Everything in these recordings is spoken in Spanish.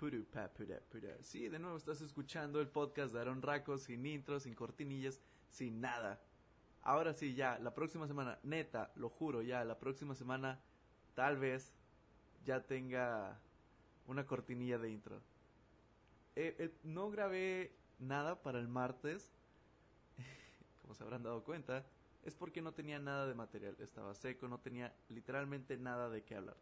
Puru. Sí, de nuevo estás escuchando el podcast de Aaron Raco sin intro, sin cortinillas, sin nada. Ahora sí, ya, la próxima semana, neta, lo juro, ya, la próxima semana, tal vez ya tenga una cortinilla de intro. Eh, eh, no grabé nada para el martes, como se habrán dado cuenta, es porque no tenía nada de material, estaba seco, no tenía literalmente nada de qué hablar.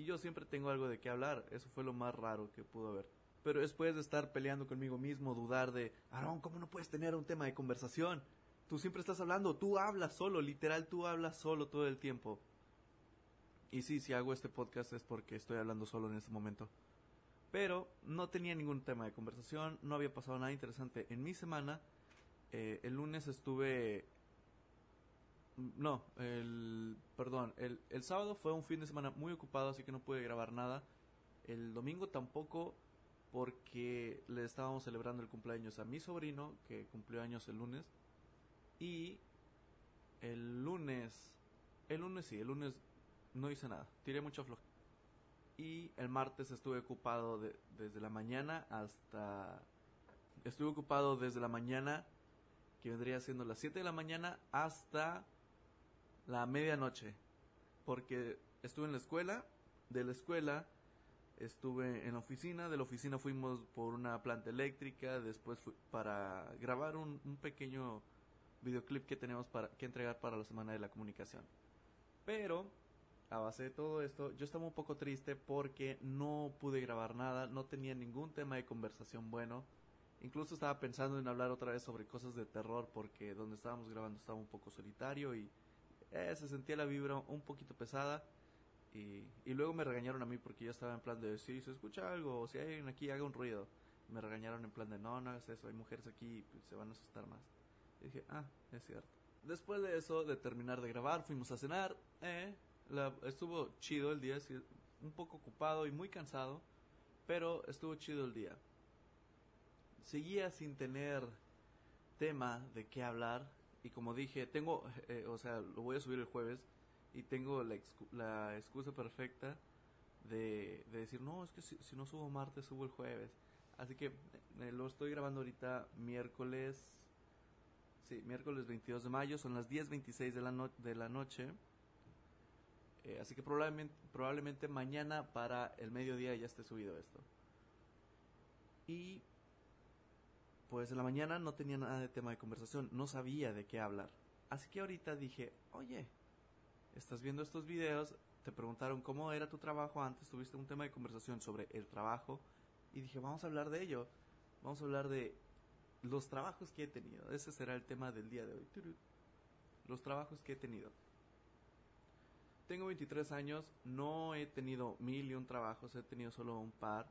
Y yo siempre tengo algo de qué hablar, eso fue lo más raro que pudo haber. Pero después de estar peleando conmigo mismo, dudar de, Aaron, ¿cómo no puedes tener un tema de conversación? Tú siempre estás hablando, tú hablas solo, literal, tú hablas solo todo el tiempo. Y sí, si hago este podcast es porque estoy hablando solo en este momento. Pero no tenía ningún tema de conversación, no había pasado nada interesante en mi semana. Eh, el lunes estuve... No, el... Perdón, el, el sábado fue un fin de semana muy ocupado, así que no pude grabar nada. El domingo tampoco, porque le estábamos celebrando el cumpleaños a mi sobrino, que cumplió años el lunes. Y el lunes, el lunes sí, el lunes no hice nada, tiré mucho flojo. Y el martes estuve ocupado de, desde la mañana hasta... Estuve ocupado desde la mañana, que vendría siendo las 7 de la mañana, hasta la medianoche. Porque estuve en la escuela, de la escuela estuve en la oficina, de la oficina fuimos por una planta eléctrica, después fui para grabar un, un pequeño videoclip que tenemos para, que entregar para la Semana de la Comunicación. Pero, a base de todo esto, yo estaba un poco triste porque no pude grabar nada, no tenía ningún tema de conversación bueno. Incluso estaba pensando en hablar otra vez sobre cosas de terror porque donde estábamos grabando estaba un poco solitario y eh, se sentía la vibra un poquito pesada. Y, y luego me regañaron a mí porque yo estaba en plan de si se escucha algo o si hay alguien aquí haga un ruido. Me regañaron en plan de no, no hagas eso, hay mujeres aquí pues, se van a asustar más. Y dije, ah, es cierto. Después de eso, de terminar de grabar, fuimos a cenar. Eh, estuvo chido el día, un poco ocupado y muy cansado, pero estuvo chido el día. Seguía sin tener tema de qué hablar y como dije, tengo, eh, o sea, lo voy a subir el jueves y tengo la, excu la excusa perfecta de, de, decir, no, es que si, si, no subo martes, subo el jueves. Así que eh, lo estoy grabando ahorita miércoles Sí, miércoles 22 de mayo, son las 10.26 de la, no de la noche. Eh, así que probablemente, probablemente mañana para el mediodía ya esté subido esto. Y pues en la mañana no tenía nada de tema de conversación, no sabía de qué hablar. Así que ahorita dije, oye, estás viendo estos videos, te preguntaron cómo era tu trabajo antes, tuviste un tema de conversación sobre el trabajo y dije, vamos a hablar de ello. Vamos a hablar de los trabajos que he tenido. Ese será el tema del día de hoy. Los trabajos que he tenido. Tengo 23 años, no he tenido mil y un trabajos, he tenido solo un par,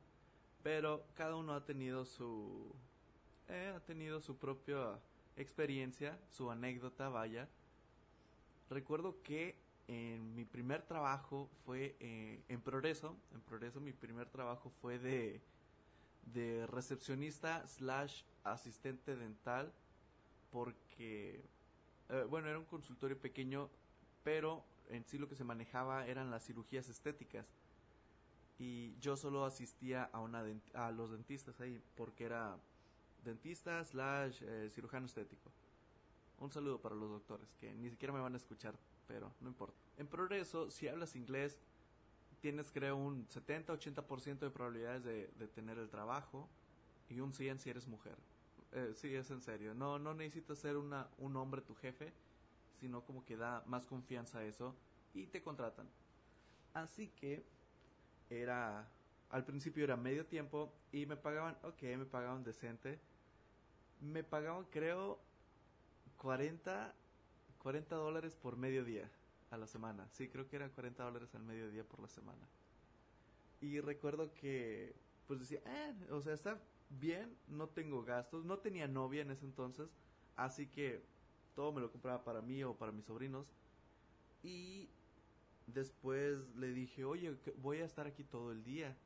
pero cada uno ha tenido su eh, ha tenido su propia experiencia, su anécdota, vaya. Recuerdo que en mi primer trabajo fue eh, en Progreso, en Progreso mi primer trabajo fue de de recepcionista slash asistente dental porque eh, bueno era un consultorio pequeño pero en sí lo que se manejaba eran las cirugías estéticas y yo solo asistía a una a los dentistas ahí porque era dentista slash eh, cirujano estético un saludo para los doctores que ni siquiera me van a escuchar pero no importa en progreso si hablas inglés tienes creo un 70-80% de probabilidades de, tener el trabajo y un 100 si eres mujer. Eh, sí, es en serio. No, no necesitas ser una, un hombre tu jefe, sino como que da más confianza a eso y te contratan. Así que era, al principio era medio tiempo y me pagaban, ok, me pagaban decente. Me pagaban creo 40, 40 dólares por medio día a la semana. Sí, creo que eran 40 dólares al mediodía por la semana. Y recuerdo que, pues decía, eh, o sea, está bien, no tengo gastos, no tenía novia en ese entonces, así que todo me lo compraba para mí o para mis sobrinos. Y después le dije, oye, voy a estar aquí todo el día,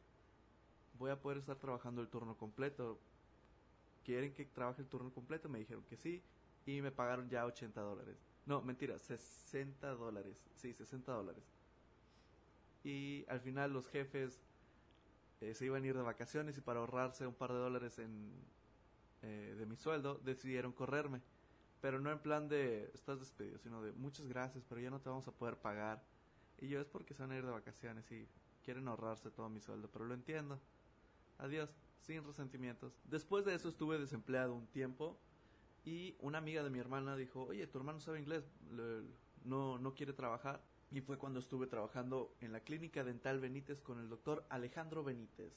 voy a poder estar trabajando el turno completo. ¿Quieren que trabaje el turno completo? Me dijeron que sí, y me pagaron ya 80 dólares. No, mentira, 60 dólares. Sí, 60 dólares. Y al final los jefes eh, se iban a ir de vacaciones y para ahorrarse un par de dólares eh, de mi sueldo, decidieron correrme. Pero no en plan de estás despedido, sino de muchas gracias, pero ya no te vamos a poder pagar. Y yo es porque se van a ir de vacaciones y quieren ahorrarse todo mi sueldo, pero lo entiendo. Adiós, sin resentimientos. Después de eso estuve desempleado un tiempo y una amiga de mi hermana dijo, oye, tu hermano sabe inglés, no, no quiere trabajar. Y fue cuando estuve trabajando en la clínica dental Benítez con el doctor Alejandro Benítez.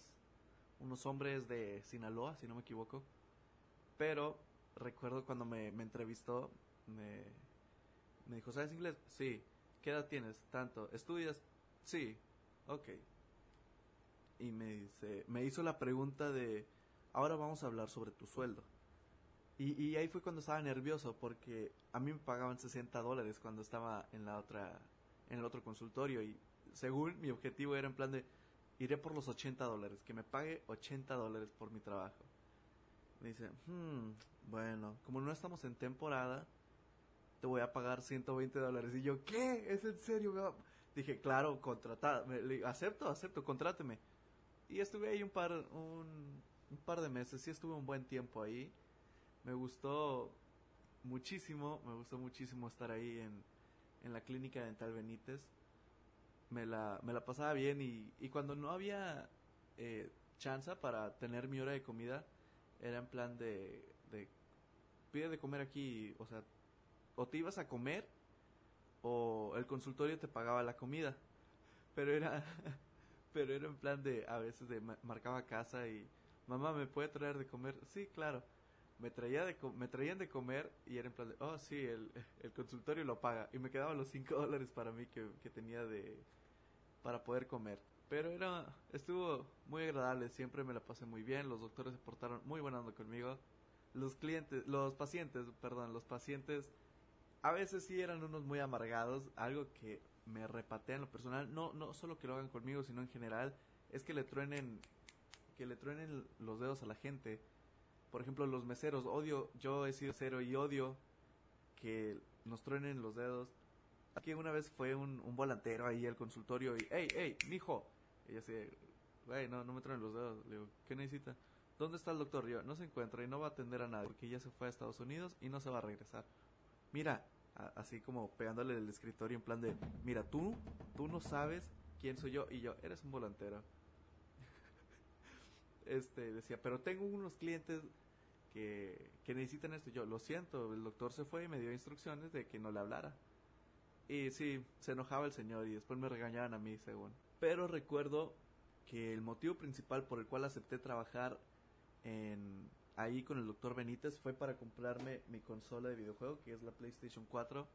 Unos hombres de Sinaloa, si no me equivoco. Pero recuerdo cuando me, me entrevistó, me, me dijo, ¿sabes inglés? Sí. ¿Qué edad tienes? Tanto. ¿Estudias? Sí. Ok. Y me dice, me hizo la pregunta de, ahora vamos a hablar sobre tu sueldo. Y, y ahí fue cuando estaba nervioso porque a mí me pagaban 60 dólares cuando estaba en la otra, en el otro consultorio y según mi objetivo era en plan de, iré por los 80 dólares, que me pague 80 dólares por mi trabajo. Me dice, hmm, bueno, como no estamos en temporada, te voy a pagar 120 dólares. Y yo, ¿qué? ¿Es en serio? Dije, claro, contratado. acepto, acepto, contráteme. Y estuve ahí un par, un, par de meses, sí estuve un buen tiempo ahí. Me gustó muchísimo, me gustó muchísimo estar ahí en, en la clínica dental Benítez. Me la, me la pasaba bien y, y cuando no había eh, chance para tener mi hora de comida, era en plan de pide de comer aquí, o sea, o te ibas a comer o el consultorio te pagaba la comida. Pero era pero era en plan de a veces de marcaba casa y mamá me puede traer de comer. Sí, claro. Me traía de me traían de comer y era en plan de, oh sí, el, el consultorio lo paga y me quedaban los 5 dólares para mí que, que tenía de para poder comer. Pero era, estuvo muy agradable, siempre me la pasé muy bien, los doctores se portaron muy buena conmigo. Los clientes, los pacientes, perdón, los pacientes a veces sí eran unos muy amargados, algo que me repatea en lo personal, no no solo que lo hagan conmigo, sino en general, es que le truenen que le truenen los dedos a la gente. Por ejemplo, los meseros, odio, yo he sido cero y odio que nos truenen los dedos. Aquí una vez fue un, un volantero ahí al consultorio y, hey, hey, mijo, y yo así, güey, no, no me traen los dedos. Le digo, ¿qué necesita? ¿Dónde está el doctor? Yo, no se encuentra y no va a atender a nadie porque ya se fue a Estados Unidos y no se va a regresar. Mira, así como pegándole el escritorio en plan de, mira, tú, tú no sabes quién soy yo y yo, eres un volantero. este, decía, pero tengo unos clientes que, que necesitan esto. Yo, lo siento, el doctor se fue y me dio instrucciones de que no le hablara. Y sí, se enojaba el señor y después me regañaban a mí, según. Pero recuerdo que el motivo principal por el cual acepté trabajar en ahí con el doctor Benítez fue para comprarme mi consola de videojuego, que es la PlayStation 4.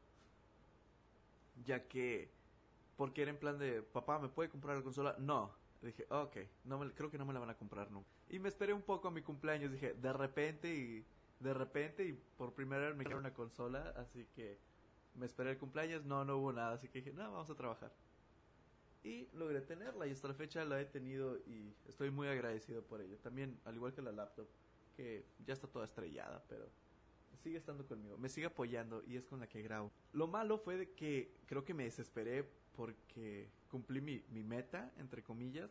Ya que, porque era en plan de, papá, ¿me puede comprar la consola? No. Dije, ok, no me, creo que no me la van a comprar nunca. Y me esperé un poco a mi cumpleaños, dije, de repente y de repente y por primera vez me quiero una consola, así que me esperé el cumpleaños, no, no hubo nada, así que dije, no, vamos a trabajar y logré tenerla y hasta la fecha la he tenido y estoy muy agradecido por ello. También, al igual que la laptop, que ya está toda estrellada, pero sigue estando conmigo, me sigue apoyando y es con la que grabo. Lo malo fue de que creo que me desesperé porque cumplí mi, mi meta, entre comillas,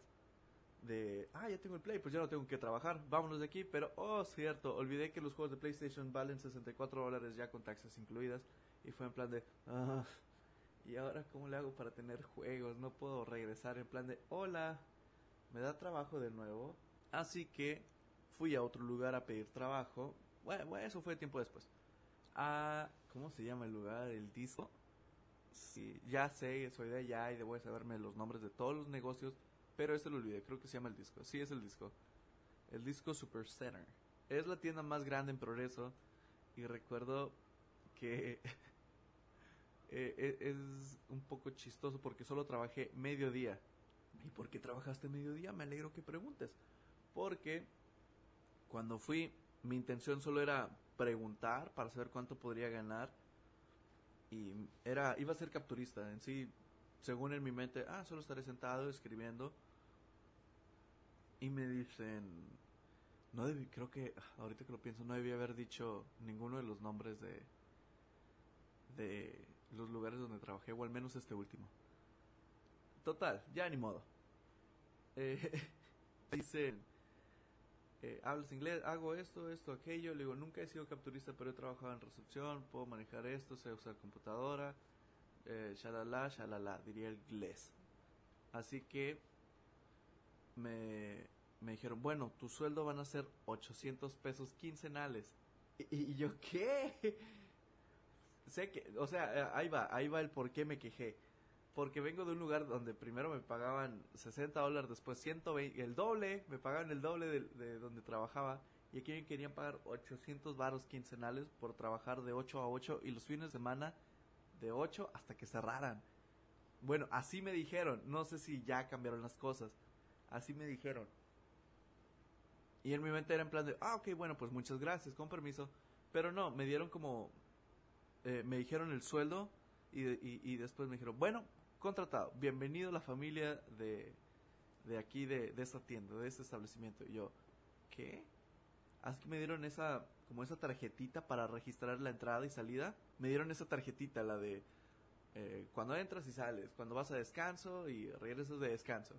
de, ah, ya tengo el Play, pues ya no tengo que trabajar, vámonos de aquí, pero, oh, cierto, olvidé que los juegos de PlayStation valen 64 dólares ya con taxas incluidas y fue en plan de, ah, ¿Y ahora cómo le hago para tener juegos? No puedo regresar en plan de, hola, me da trabajo de nuevo. Así que fui a otro lugar a pedir trabajo. Bueno, eso fue tiempo después. A, ¿cómo se llama el lugar? El disco. Sí, ya sé, soy de allá y debo saberme los nombres de todos los negocios. Pero este lo olvidé, creo que se llama el disco. Sí, es el disco. El disco Super Center. Es la tienda más grande en progreso. Y recuerdo que eh, eh, es un poco chistoso porque solo trabajé mediodía. ¿Y por qué trabajaste mediodía? Me alegro que preguntes. Porque cuando fui, mi intención solo era preguntar para saber cuánto podría ganar. Y era, iba a ser capturista. En sí, según en mi mente, ah, solo estaré sentado escribiendo. Y me dicen, no debí, creo que, ahorita que lo pienso, no debí haber dicho ninguno de los nombres de, de los lugares donde trabajé, o al menos este último. Total, ya ni modo. Eh, dicen, eh, hablas inglés, hago esto, esto, aquello. Le digo, nunca he sido capturista, pero he trabajado en recepción, puedo manejar esto, sé usar computadora, eh, shalala, shalala, diría el inglés. Así que me, me dijeron, bueno, tu sueldo van a ser 800 pesos quincenales. Y, y yo, ¿qué? sé que, o sea, eh, ahí va, ahí va el por qué me quejé. Porque vengo de un lugar donde primero me pagaban 60 dólares, después 120, el doble, me pagaban el doble de, de donde trabajaba. Y aquí me querían pagar 800 varos quincenales por trabajar de 8 a 8 y los fines de semana de 8 hasta que cerraran. Bueno, así me dijeron. No sé si ya cambiaron las cosas. Así me dijeron. Y en mi mente era en plan de, ah, ok, bueno, pues muchas gracias, con permiso. Pero no, me dieron como, eh, me dijeron el sueldo y, y, y, después me dijeron, bueno, contratado, bienvenido a la familia de, de aquí, de, de esta tienda, de este establecimiento. Y yo, ¿qué? Así que me dieron esa, como esa tarjetita para registrar la entrada y salida. Me dieron esa tarjetita, la de eh, cuando entras y sales, cuando vas a descanso y regresas de descanso.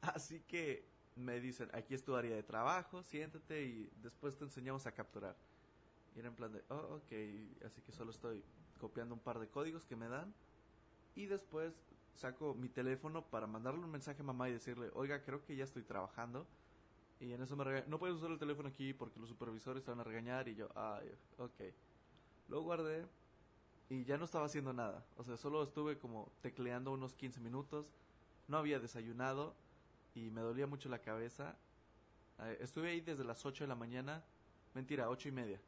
Así que me dicen, aquí es tu área de trabajo, siéntate y después te enseñamos a capturar. Y era en plan de, oh, ok, así que solo estoy copiando un par de códigos que me dan. Y después saco mi teléfono para mandarle un mensaje a mamá y decirle, oiga, creo que ya estoy trabajando. Y en eso me regañan, no puedes usar el teléfono aquí porque los supervisores te van a regañar. Y yo, ay, ok. Lo guardé y ya no estaba haciendo nada. O sea, solo estuve como tecleando unos 15 minutos. No había desayunado y me dolía mucho la cabeza. Eh, estuve ahí desde las 8 de la mañana, mentira, ocho y media.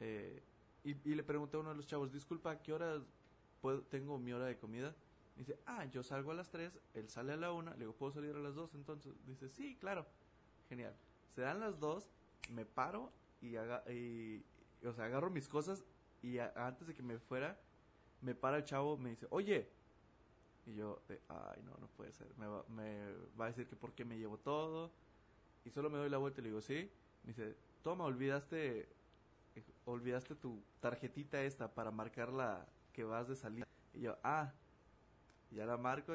Eh, y, y, le pregunté a uno de los chavos, disculpa, ¿qué hora puedo, tengo mi hora de comida? Y dice, ah, yo salgo a las 3, él sale a la 1, le digo, ¿puedo salir a las 2? Entonces dice, sí, claro, genial. Se dan las 2, me paro y, haga, agarro mis cosas y antes de que me fuera, me para el chavo, me dice, oye, y yo, ay, no, no puede ser. Me va, me va a decir que por qué me llevo todo. Y solo me doy la vuelta y le digo, sí. Me dice, toma, olvidaste, olvidaste tu tarjetita esta para marcar la que vas de salida. Y yo, ah, ya la marco.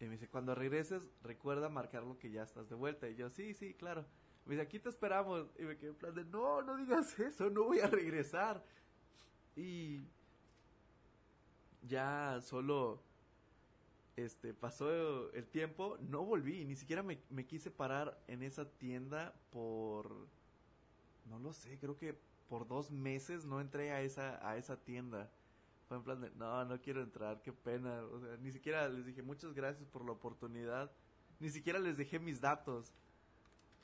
Y me dice, cuando regreses, recuerda marcar lo que ya estás de vuelta. Y yo, sí, sí, claro. Me dice, aquí te esperamos. Y me quedé en plan de, no, no digas eso, no voy a regresar. Y ya solo este pasó el tiempo, no volví, ni siquiera me, me, quise parar en esa tienda por no lo sé, creo que por dos meses no entré a esa a esa tienda. Fue en plan de, no, no quiero entrar, qué pena. O sea, ni siquiera les dije muchas gracias por la oportunidad. Ni siquiera les dejé mis datos.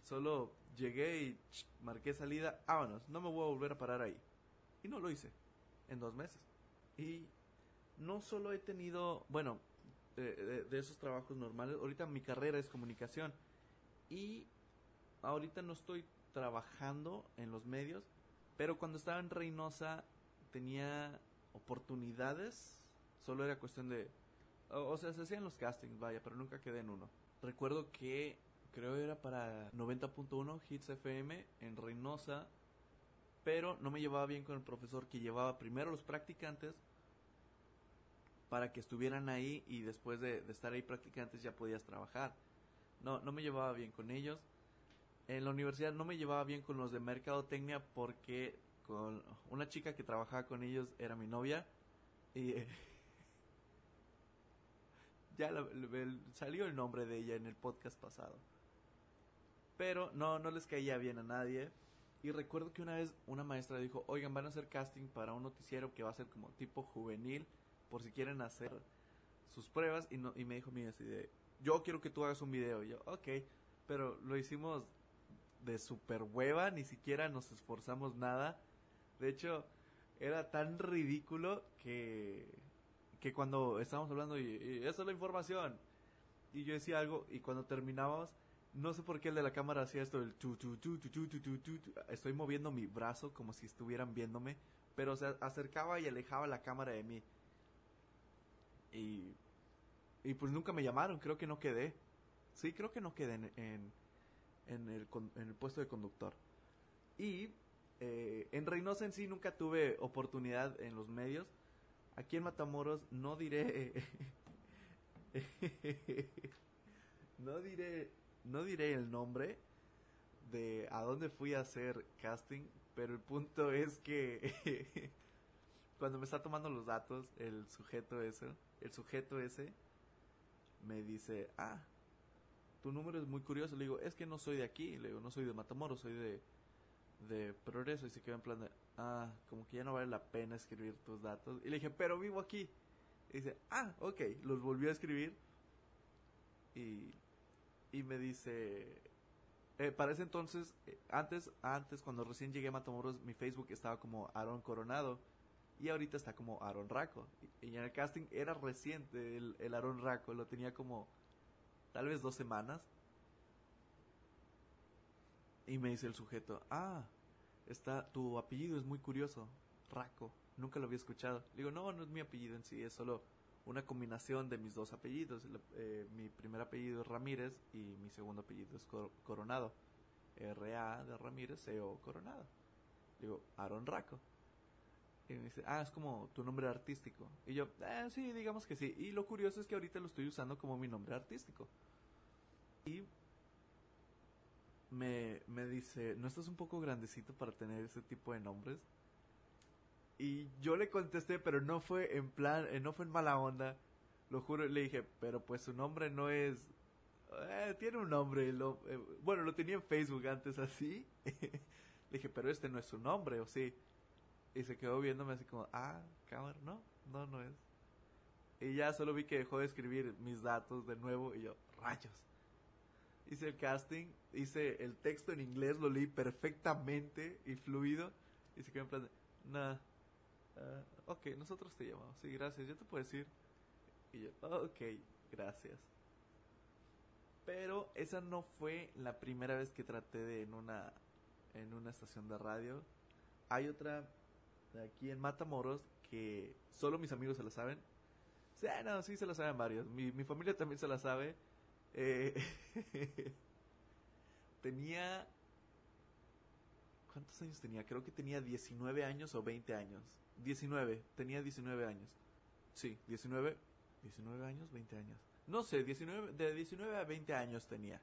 Solo llegué y ch, marqué salida, vámonos, no me voy a volver a parar ahí. Y no lo hice en dos meses. Y no solo he tenido, bueno, de, de, de, esos trabajos normales, ahorita mi carrera es comunicación y ahorita no estoy trabajando en los medios, pero cuando estaba en Reynosa tenía oportunidades, solo era cuestión de, o, sea, se hacían los castings, vaya, pero nunca quedé en uno. Recuerdo que creo era para 90.1 Hits FM en Reynosa, pero no me llevaba bien con el profesor que llevaba primero los practicantes para que estuvieran ahí y después de, de, estar ahí practicantes ya podías trabajar. No, no me llevaba bien con ellos. En la universidad no me llevaba bien con los de mercadotecnia porque con una chica que trabajaba con ellos era mi novia y eh, ya salió el nombre de ella en el podcast pasado. Pero no, no les caía bien a nadie. Y recuerdo que una vez una maestra dijo, oigan, van a hacer casting para un noticiero que va a ser como tipo juvenil por si quieren hacer sus pruebas y, no, y me dijo mira así de yo quiero que tú hagas un video y yo ok pero lo hicimos de super hueva ni siquiera nos esforzamos nada de hecho era tan ridículo que que cuando estábamos hablando y, y esa es la información y yo decía algo y cuando terminábamos no sé por qué el de la cámara hacía esto el tu tu tu tu tu tu tu, tu, estoy moviendo mi brazo como si estuvieran viéndome pero se acercaba y alejaba la cámara de mí y, y pues nunca me llamaron, creo que no quedé. Sí, creo que no quedé en, en, en, el, en el puesto de conductor. Y eh, en Reynosa en sí nunca tuve oportunidad en los medios. Aquí en Matamoros no diré... no diré no diré el nombre de a dónde fui a hacer casting, pero el punto es que cuando me está tomando los datos, el sujeto ese, el sujeto ese me dice, ah, tu número es muy curioso. Le digo, es que no soy de aquí. Le digo, no soy de Matamoros, soy de, de Progreso. Y se quedó en plan de, ah, como que ya no vale la pena escribir tus datos. Y le dije, pero vivo aquí. Y dice, ah, ok. Los volvió a escribir. Y, y me dice, eh, para ese entonces, eh, antes, antes, cuando recién llegué a Matamoros, mi Facebook estaba como Aaron Coronado. Y ahorita está como Aaron Raco. Y, en el casting era reciente el, el Aaron Raco. Lo tenía como tal vez dos semanas. Y me dice el sujeto, ah, está, tu apellido es muy curioso, Raco, nunca lo había escuchado. Le digo, no, no es mi apellido en sí, es solo una combinación de mis dos apellidos. Eh, mi primer apellido es Ramírez y mi segundo apellido es Coronado. R-A de Ramírez, C-O Coronado. Le digo, Aaron Raco. Y me dice, ah, es como tu nombre artístico. Y yo, eh, sí, digamos que sí. Y lo curioso es que ahorita lo estoy usando como mi nombre artístico. Y me, me dice, ¿no estás un poco grandecito para tener ese tipo de nombres? Y yo le contesté, pero no fue en plan, eh, no fue en mala onda. Lo juro, le dije, pero pues su nombre no es... Eh, tiene un nombre. Eh, bueno, lo tenía en Facebook antes así. le dije, pero este no es su nombre, ¿o sí? Y se quedó viéndome así como, ah, cámara, no, no, no es. Y ya solo vi que dejó de escribir mis datos de nuevo y yo, rayos. Hice el casting, hice el texto en inglés, lo leí perfectamente y fluido. Y se quedó en plan, nah, uh, ok, nosotros te llamamos. Sí, gracias, yo te puedo decir. Y yo, ok, gracias. Pero esa no fue la primera vez que traté de en una en una estación de radio. Hay otra aquí en Matamoros que solo mis amigos se la saben. Sí, no, sí se la saben varios. Mi, mi familia también se la sabe. Eh, tenía... ¿Cuántos años tenía? Creo que tenía 19 años o 20 años. 19, tenía 19 años. Sí, 19, 19 años, 20 años. No sé, 19, de 19 a 20 años tenía.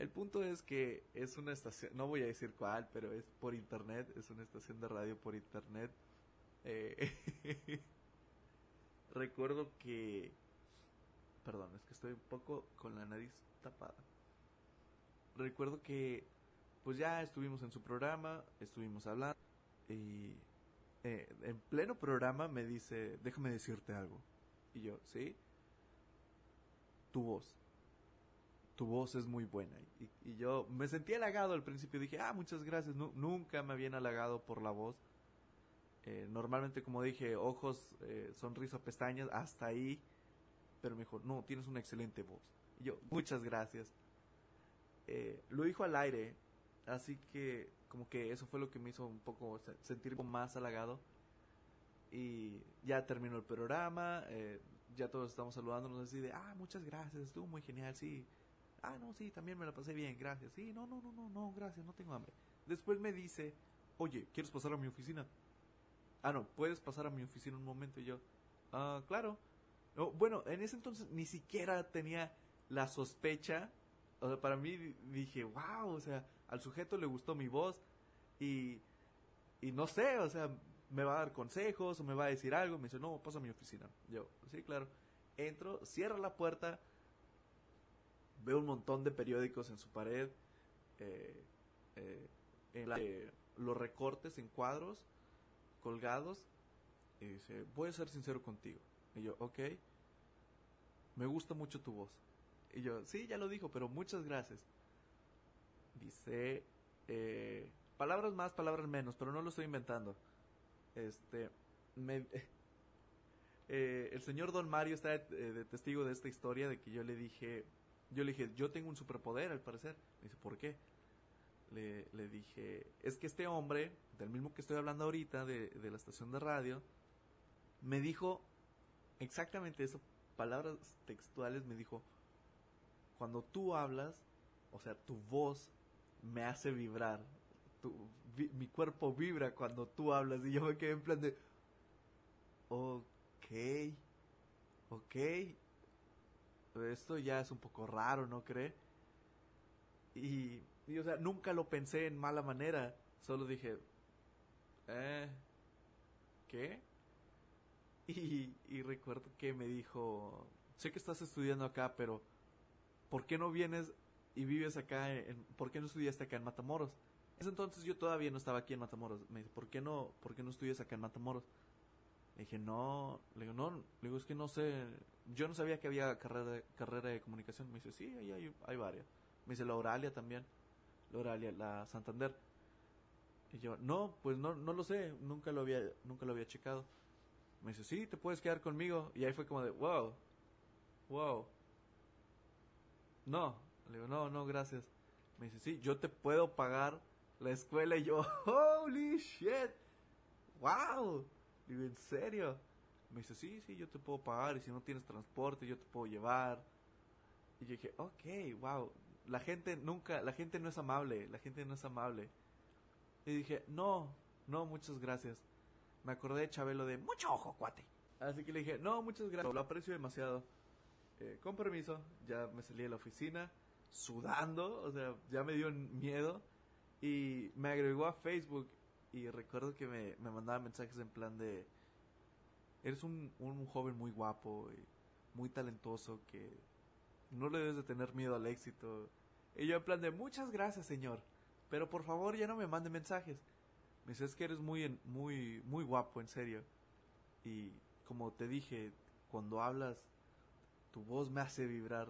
El punto es que es una estación, no voy a decir cuál, pero es por internet, es una estación de radio por internet. Eh, recuerdo que... Perdón, es que estoy un poco con la nariz tapada. Recuerdo que pues ya estuvimos en su programa, estuvimos hablando y eh, en pleno programa me dice, déjame decirte algo. Y yo, ¿sí? Tu voz tu voz es muy buena. Y, yo me sentí halagado al principio, dije, ah, muchas gracias, nunca me habían halagado por la voz. Eh, normalmente, como dije, ojos, eh, sonrisa, pestañas, hasta ahí. Pero me dijo, no, tienes una excelente voz. Y yo, muchas gracias. Eh, lo dijo al aire, así que como que eso fue lo que me hizo un poco sentir más halagado. Y ya terminó el programa, eh, ya todos estamos saludándonos así de, ah, muchas gracias, estuvo muy genial, sí, Ah, no, sí, también me la pasé bien, gracias. Sí, no, no, no, no, no, gracias, no tengo hambre. Después me dice, oye, ¿quieres pasar a mi oficina? Ah, no, puedes pasar a mi oficina un momento. Y yo, ah, claro. No, bueno, en ese entonces ni siquiera tenía la sospecha. O sea, para mí dije, wow, o sea, al sujeto le gustó mi voz. Y, y no sé, o sea, me va a dar consejos o me va a decir algo. Me dice, no, pasa a mi oficina. Yo, sí, claro. Entro, cierra la puerta veo un montón de periódicos en su pared, eh, eh, en los recortes en cuadros colgados, y dice, voy a ser sincero contigo. Y yo, ok, me gusta mucho tu voz. Y yo, sí, ya lo dijo, pero muchas gracias. Dice, eh, palabras más, palabras menos, pero no lo estoy inventando. Este, me, el señor Don Mario está de, testigo de esta historia de que yo le dije, yo le dije, yo tengo un superpoder al parecer. Me dice, ¿por qué? Le, le, dije, es que este hombre, del mismo que estoy hablando ahorita, de, de la estación de radio, me dijo exactamente eso, palabras textuales, me dijo, cuando tú hablas, o sea, tu voz me hace vibrar, tu, mi cuerpo vibra cuando tú hablas y yo me quedé en plan de, ok, ok, esto ya es un poco raro, ¿no cree? Y, y, o sea, nunca lo pensé en mala manera. Solo dije, eh, ¿qué? Y, recuerdo que me dijo, sé que estás estudiando acá, pero ¿por qué no vienes y vives acá? En, ¿Por qué no estudiaste acá en Matamoros? ese entonces yo todavía no estaba aquí en Matamoros. Me dice, ¿por qué no, por qué no estudias acá en Matamoros? Le dije, no, le digo, no, le digo, es que no sé, yo no sabía que había carrera, carrera de comunicación. Me dice, sí, ahí hay, hay varias. Me dice, la Oralia también, la Oralia, la Santander. Y yo, no, pues no, no lo sé, nunca lo había, nunca lo había checado. Me dice, sí, te puedes quedar conmigo. Y ahí fue como de, wow, wow. No, le digo, no, no, gracias. Me dice, sí, yo te puedo pagar la escuela. Y yo, holy shit, wow. Le digo, ¿en serio? Me dice, sí, sí, yo te puedo pagar. Y si no tienes transporte, yo te puedo llevar. Y yo dije, ok, wow. La gente nunca, la gente no es amable, la gente no es amable. Y dije, no, no, muchas gracias. Me acordé de Chabelo de mucho ojo, cuate. Así que le dije, no, muchas gracias, lo aprecio demasiado. Eh, con permiso, ya me salí de la oficina, sudando, o sea, ya me dio miedo. Y me agregó a Facebook y recuerdo que me, me mandaba mensajes en plan de, eres un, un joven muy guapo y muy talentoso que no le debes de tener miedo al éxito. Y yo en plan de, muchas gracias, señor. Pero por favor ya no me mande mensajes. Me dice, es que eres muy, muy, muy guapo, en serio. Y como te dije, cuando hablas, tu voz me hace vibrar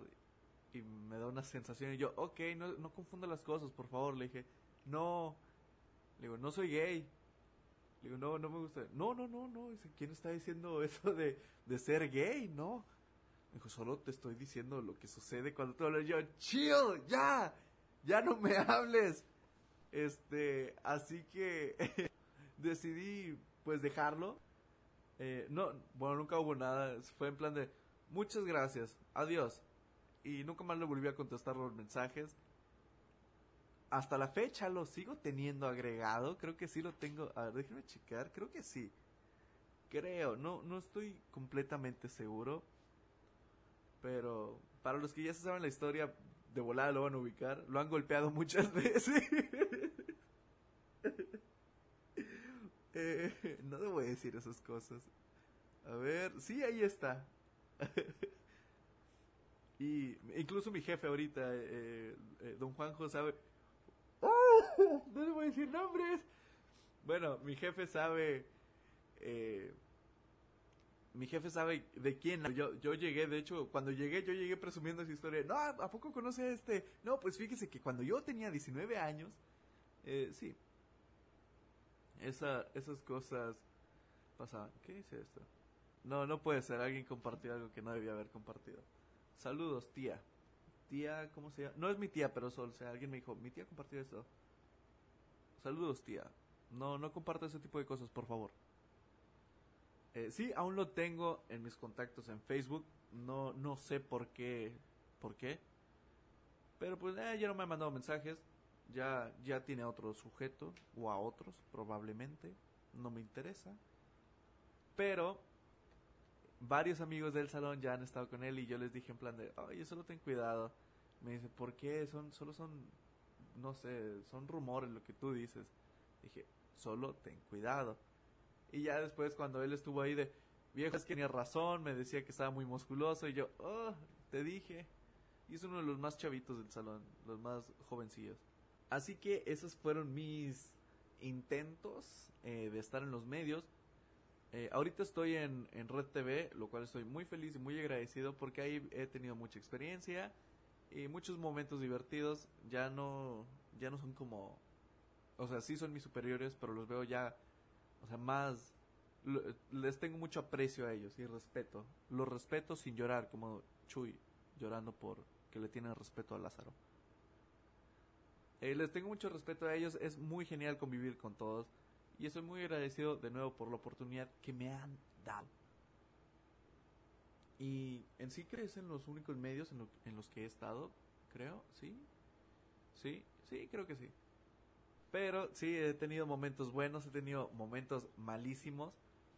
y me da una sensación. Y yo, ok, no, no confunda las cosas, por favor. Le dije, no. Le digo, no soy gay. Le digo, no, no me gusta. No, no, no, no. Dice, ¿quién está diciendo eso de, de ser gay? No. Me dijo, solo te estoy diciendo lo que sucede cuando tú hablas. Yo, chill, ya. Ya no me hables. Este, así que decidí pues dejarlo. Eh, no, bueno, nunca hubo nada. Fue en plan de muchas gracias, adiós. Y nunca más le volví a contestar los mensajes. Hasta la fecha lo sigo teniendo agregado. Creo que sí lo tengo. A ver, déjenme checar. Creo que sí. Creo, no, no estoy completamente seguro. Pero para los que ya se saben la historia, de volada lo van a ubicar. Lo han golpeado muchas veces. eh, no debo decir esas cosas. A ver, sí, ahí está. y incluso mi jefe ahorita, eh, eh, don Juanjo, sabe... No debo decir nombres. Bueno, mi jefe sabe... Eh, mi jefe sabe de quién. Yo, yo llegué, de hecho, cuando llegué, yo llegué presumiendo esa historia. No, ¿a poco conoce a este? No, pues fíjese que cuando yo tenía 19 años, eh, sí. Esa, esas cosas pasaban. ¿Qué dice esto? No, no puede ser. Alguien compartió algo que no debía haber compartido. Saludos, tía. Tía, ¿cómo se llama? No es mi tía, pero o sea, alguien me dijo, mi tía compartió esto. Saludos, tía. No, no comparta ese tipo de cosas, por favor. Eh, sí, aún lo tengo en mis contactos en Facebook. No, no sé por qué. ¿Por qué? Pero pues eh, ya no me ha mandado mensajes. Ya, ya tiene otro sujeto. O a otros, probablemente. No me interesa. Pero varios amigos del salón ya han estado con él y yo les dije en plan de, oye, solo ten cuidado. Me dice, ¿por qué? Son, solo son, no sé, son rumores lo que tú dices. Dije, solo ten cuidado. Y ya después cuando él estuvo ahí de, viejo, es que tenía razón, me decía que estaba muy musculoso y yo, oh, te dije. Y es uno de los más chavitos del salón, los más jovencillos. Así que esos fueron mis intentos eh, de estar en los medios. Eh, ahorita estoy en, en Red TV, lo cual estoy muy feliz y muy agradecido porque ahí he tenido mucha experiencia y muchos momentos divertidos. Ya no, ya no son como, o sea, sí son mis superiores, pero los veo ya o sea, más... Les tengo mucho aprecio a ellos y respeto. Los respeto sin llorar, como Chuy llorando por que le tienen respeto a Lázaro. Eh, les tengo mucho respeto a ellos, es muy genial convivir con todos y estoy muy agradecido de nuevo por la oportunidad que me han dado. Y en sí crees en los únicos medios en, en los que he estado, creo, ¿sí? Sí, sí, creo que sí. Pero sí, he tenido momentos buenos, he tenido momentos malísimos.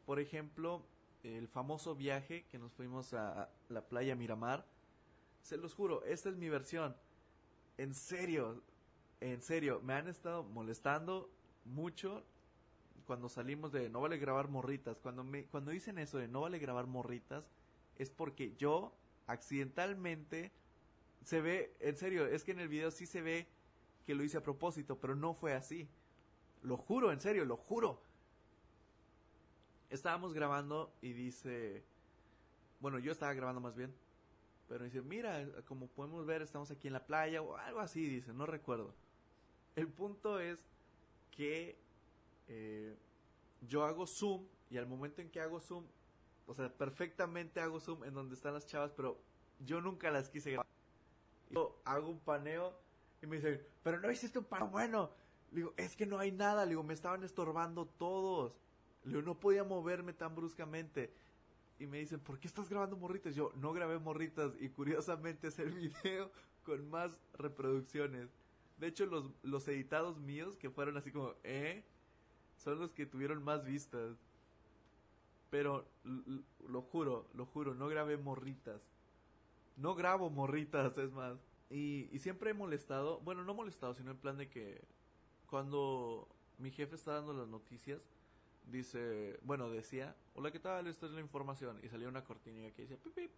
Por ejemplo, el famoso viaje que nos fuimos a la playa Miramar. Se los juro, esta es mi versión. en serio, en serio, me han estado molestando mucho cuando salimos de no vale grabar morritas. Cuando me, cuando dicen eso de no vale grabar morritas, es porque yo accidentalmente se ve, en serio, es que en el video sí se ve que lo hice a propósito, pero no fue así. Lo juro, en serio, lo juro. Estábamos grabando y dice, bueno, yo estaba grabando más bien, pero dice, mira, como podemos ver, estamos aquí en la playa o algo así, dice, no recuerdo. El punto es que eh, yo hago zoom y al momento en que hago zoom, o sea, perfectamente hago zoom en donde están las chavas, pero yo nunca las quise grabar. Yo hago un paneo y me dicen, pero no hiciste un paneo bueno. Le digo, es que no hay nada. Le digo, me estaban estorbando todos. Le digo, no podía moverme tan bruscamente. Y me dicen, ¿por qué estás grabando morritas? Yo no grabé morritas y curiosamente es el video con más reproducciones. De hecho, los, los editados míos, que fueron así como, ¿eh? Son los que tuvieron más vistas. Pero, lo juro, lo juro, no grabé morritas. No grabo morritas, es más. Y, y siempre he molestado, bueno, no molestado, sino en plan de que cuando mi jefe está dando las noticias, dice, bueno, decía, hola, ¿qué tal? Esta es la información. Y salía una cortinilla que decía, pip, pip.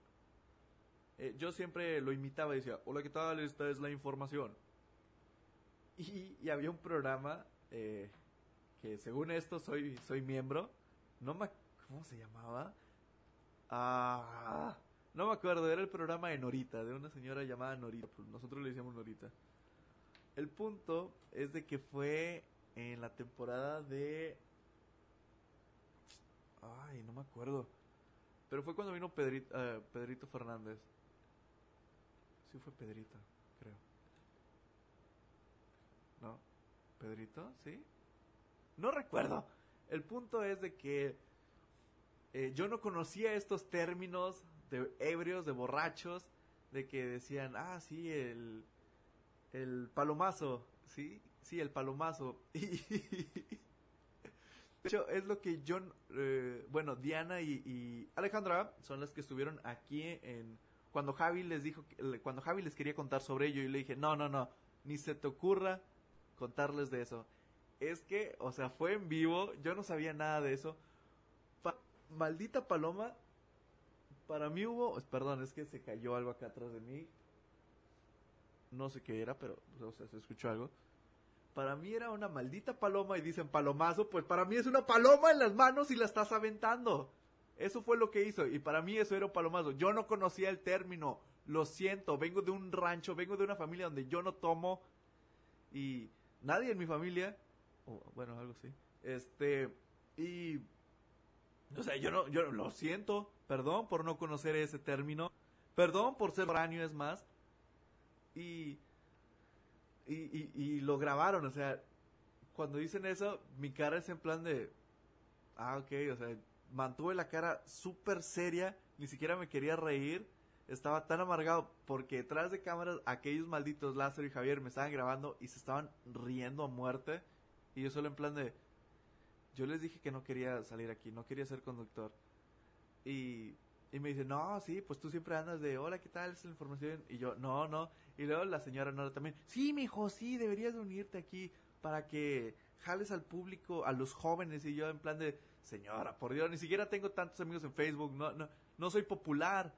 Eh, yo siempre lo imitaba y decía, hola, ¿qué tal? Esta es la información. Y, y había un programa eh, que según esto soy, soy miembro. No me... ¿Cómo se llamaba? Ah... No me acuerdo, era el programa de Norita, de una señora llamada Norita. Pues nosotros le decíamos Norita. El punto es de que fue en la temporada de... Ay, no me acuerdo. Pero fue cuando vino Pedrito, uh, Pedrito Fernández. Sí fue Pedrito, creo. ¿No? ¿Pedrito? ¿Sí? No recuerdo. El punto es de que eh, yo no conocía estos términos de ebrios, de borrachos, de que decían, ah, sí, el, el palomazo, sí, sí, el palomazo. de hecho, es lo que yo, eh, bueno, Diana y, y, Alejandra son las que estuvieron aquí en, cuando Javi les dijo, cuando Javi les quería contar sobre ello y le dije, no, no, no, ni se te ocurra contarles de eso. Es que, o sea, fue en vivo, yo no sabía nada de eso. Maldita paloma para mí hubo, perdón, es que se cayó algo acá atrás de mí. No sé qué era, pero o sea, se escuchó algo. Para mí era una maldita paloma y dicen palomazo, pues para mí es una paloma en las manos y la estás aventando. Eso fue lo que hizo y para mí eso era un palomazo. Yo no conocía el término, lo siento, vengo de un rancho, vengo de una familia donde yo no tomo y nadie en mi familia, bueno, algo así, este, y, o sea, yo no, yo lo siento, Perdón por no conocer ese término. Perdón por ser foráneo, es más. Y, y, y, lo grabaron, o sea, cuando dicen eso, mi cara es en plan de, ah, ok, o sea, mantuve la cara súper seria, ni siquiera me quería reír, estaba tan amargado porque detrás de cámaras aquellos malditos Lázaro y Javier me estaban grabando y se estaban riendo a muerte, y yo solo en plan de, yo les dije que no quería salir aquí, no quería ser conductor. Y, y me dice, no, sí, pues tú siempre andas de, hola, ¿qué tal? Es la información. Y yo, no, no. Y luego la señora Nora también, sí, mi hijo, sí, deberías unirte aquí para que jales al público, a los jóvenes. Y yo en plan de, señora, por Dios, ni siquiera tengo tantos amigos en Facebook, no, no, no soy popular.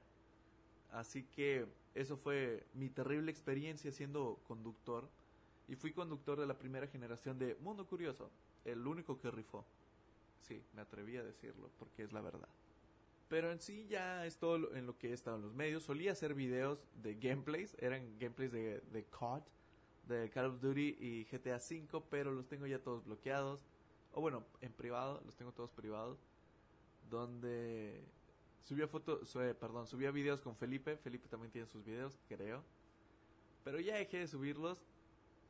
Así que eso fue mi terrible experiencia siendo conductor. Y fui conductor de la primera generación de Mundo Curioso, el único que rifó. Sí, me atreví a decirlo, porque es la verdad. Pero en sí ya es todo en lo que he estado en los medios. Solía hacer videos de gameplays, eran gameplays de, de COD, de Call of Duty y GTA V, pero los tengo ya todos bloqueados. O bueno, en privado, los tengo todos privados. Donde subía fotos, perdón, subía videos con Felipe. Felipe también tiene sus videos, creo. Pero ya dejé de subirlos.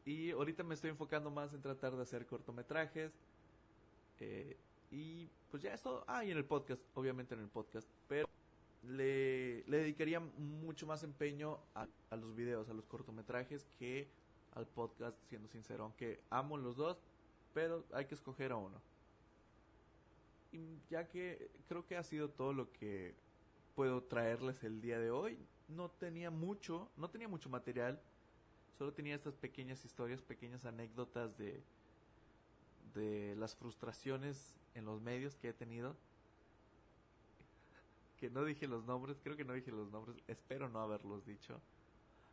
Y ahorita me estoy enfocando más en tratar de hacer cortometrajes. Eh, y pues ya esto, ah, y en el podcast, obviamente en el podcast, pero le, le dedicaría mucho más empeño a, a, los videos, a los cortometrajes que al podcast, siendo sincero, aunque amo los dos, pero hay que escoger a uno. Y ya que creo que ha sido todo lo que puedo traerles el día de hoy, no tenía mucho, no tenía mucho material, Solo tenía estas pequeñas historias, pequeñas anécdotas de, de las frustraciones en los medios que he tenido. Que no dije los nombres, creo que no dije los nombres, espero no haberlos dicho.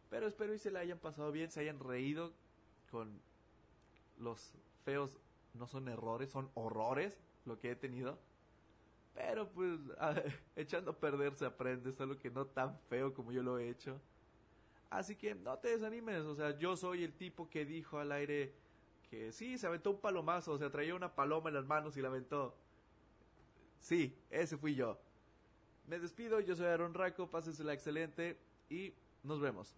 Pero espero y se la hayan pasado bien, se hayan reído con los feos, no son errores, son horrores lo que he tenido. Pero pues echando a perder se aprende, solo que no tan feo como yo lo he hecho. Así que no te desanimes, o sea, yo soy el tipo que dijo al aire que sí, se aventó un palomazo, o sea, traía una paloma en las manos y la aventó. Sí, ese fui yo. Me despido, yo soy Aaron Raco, pásensela excelente y nos vemos.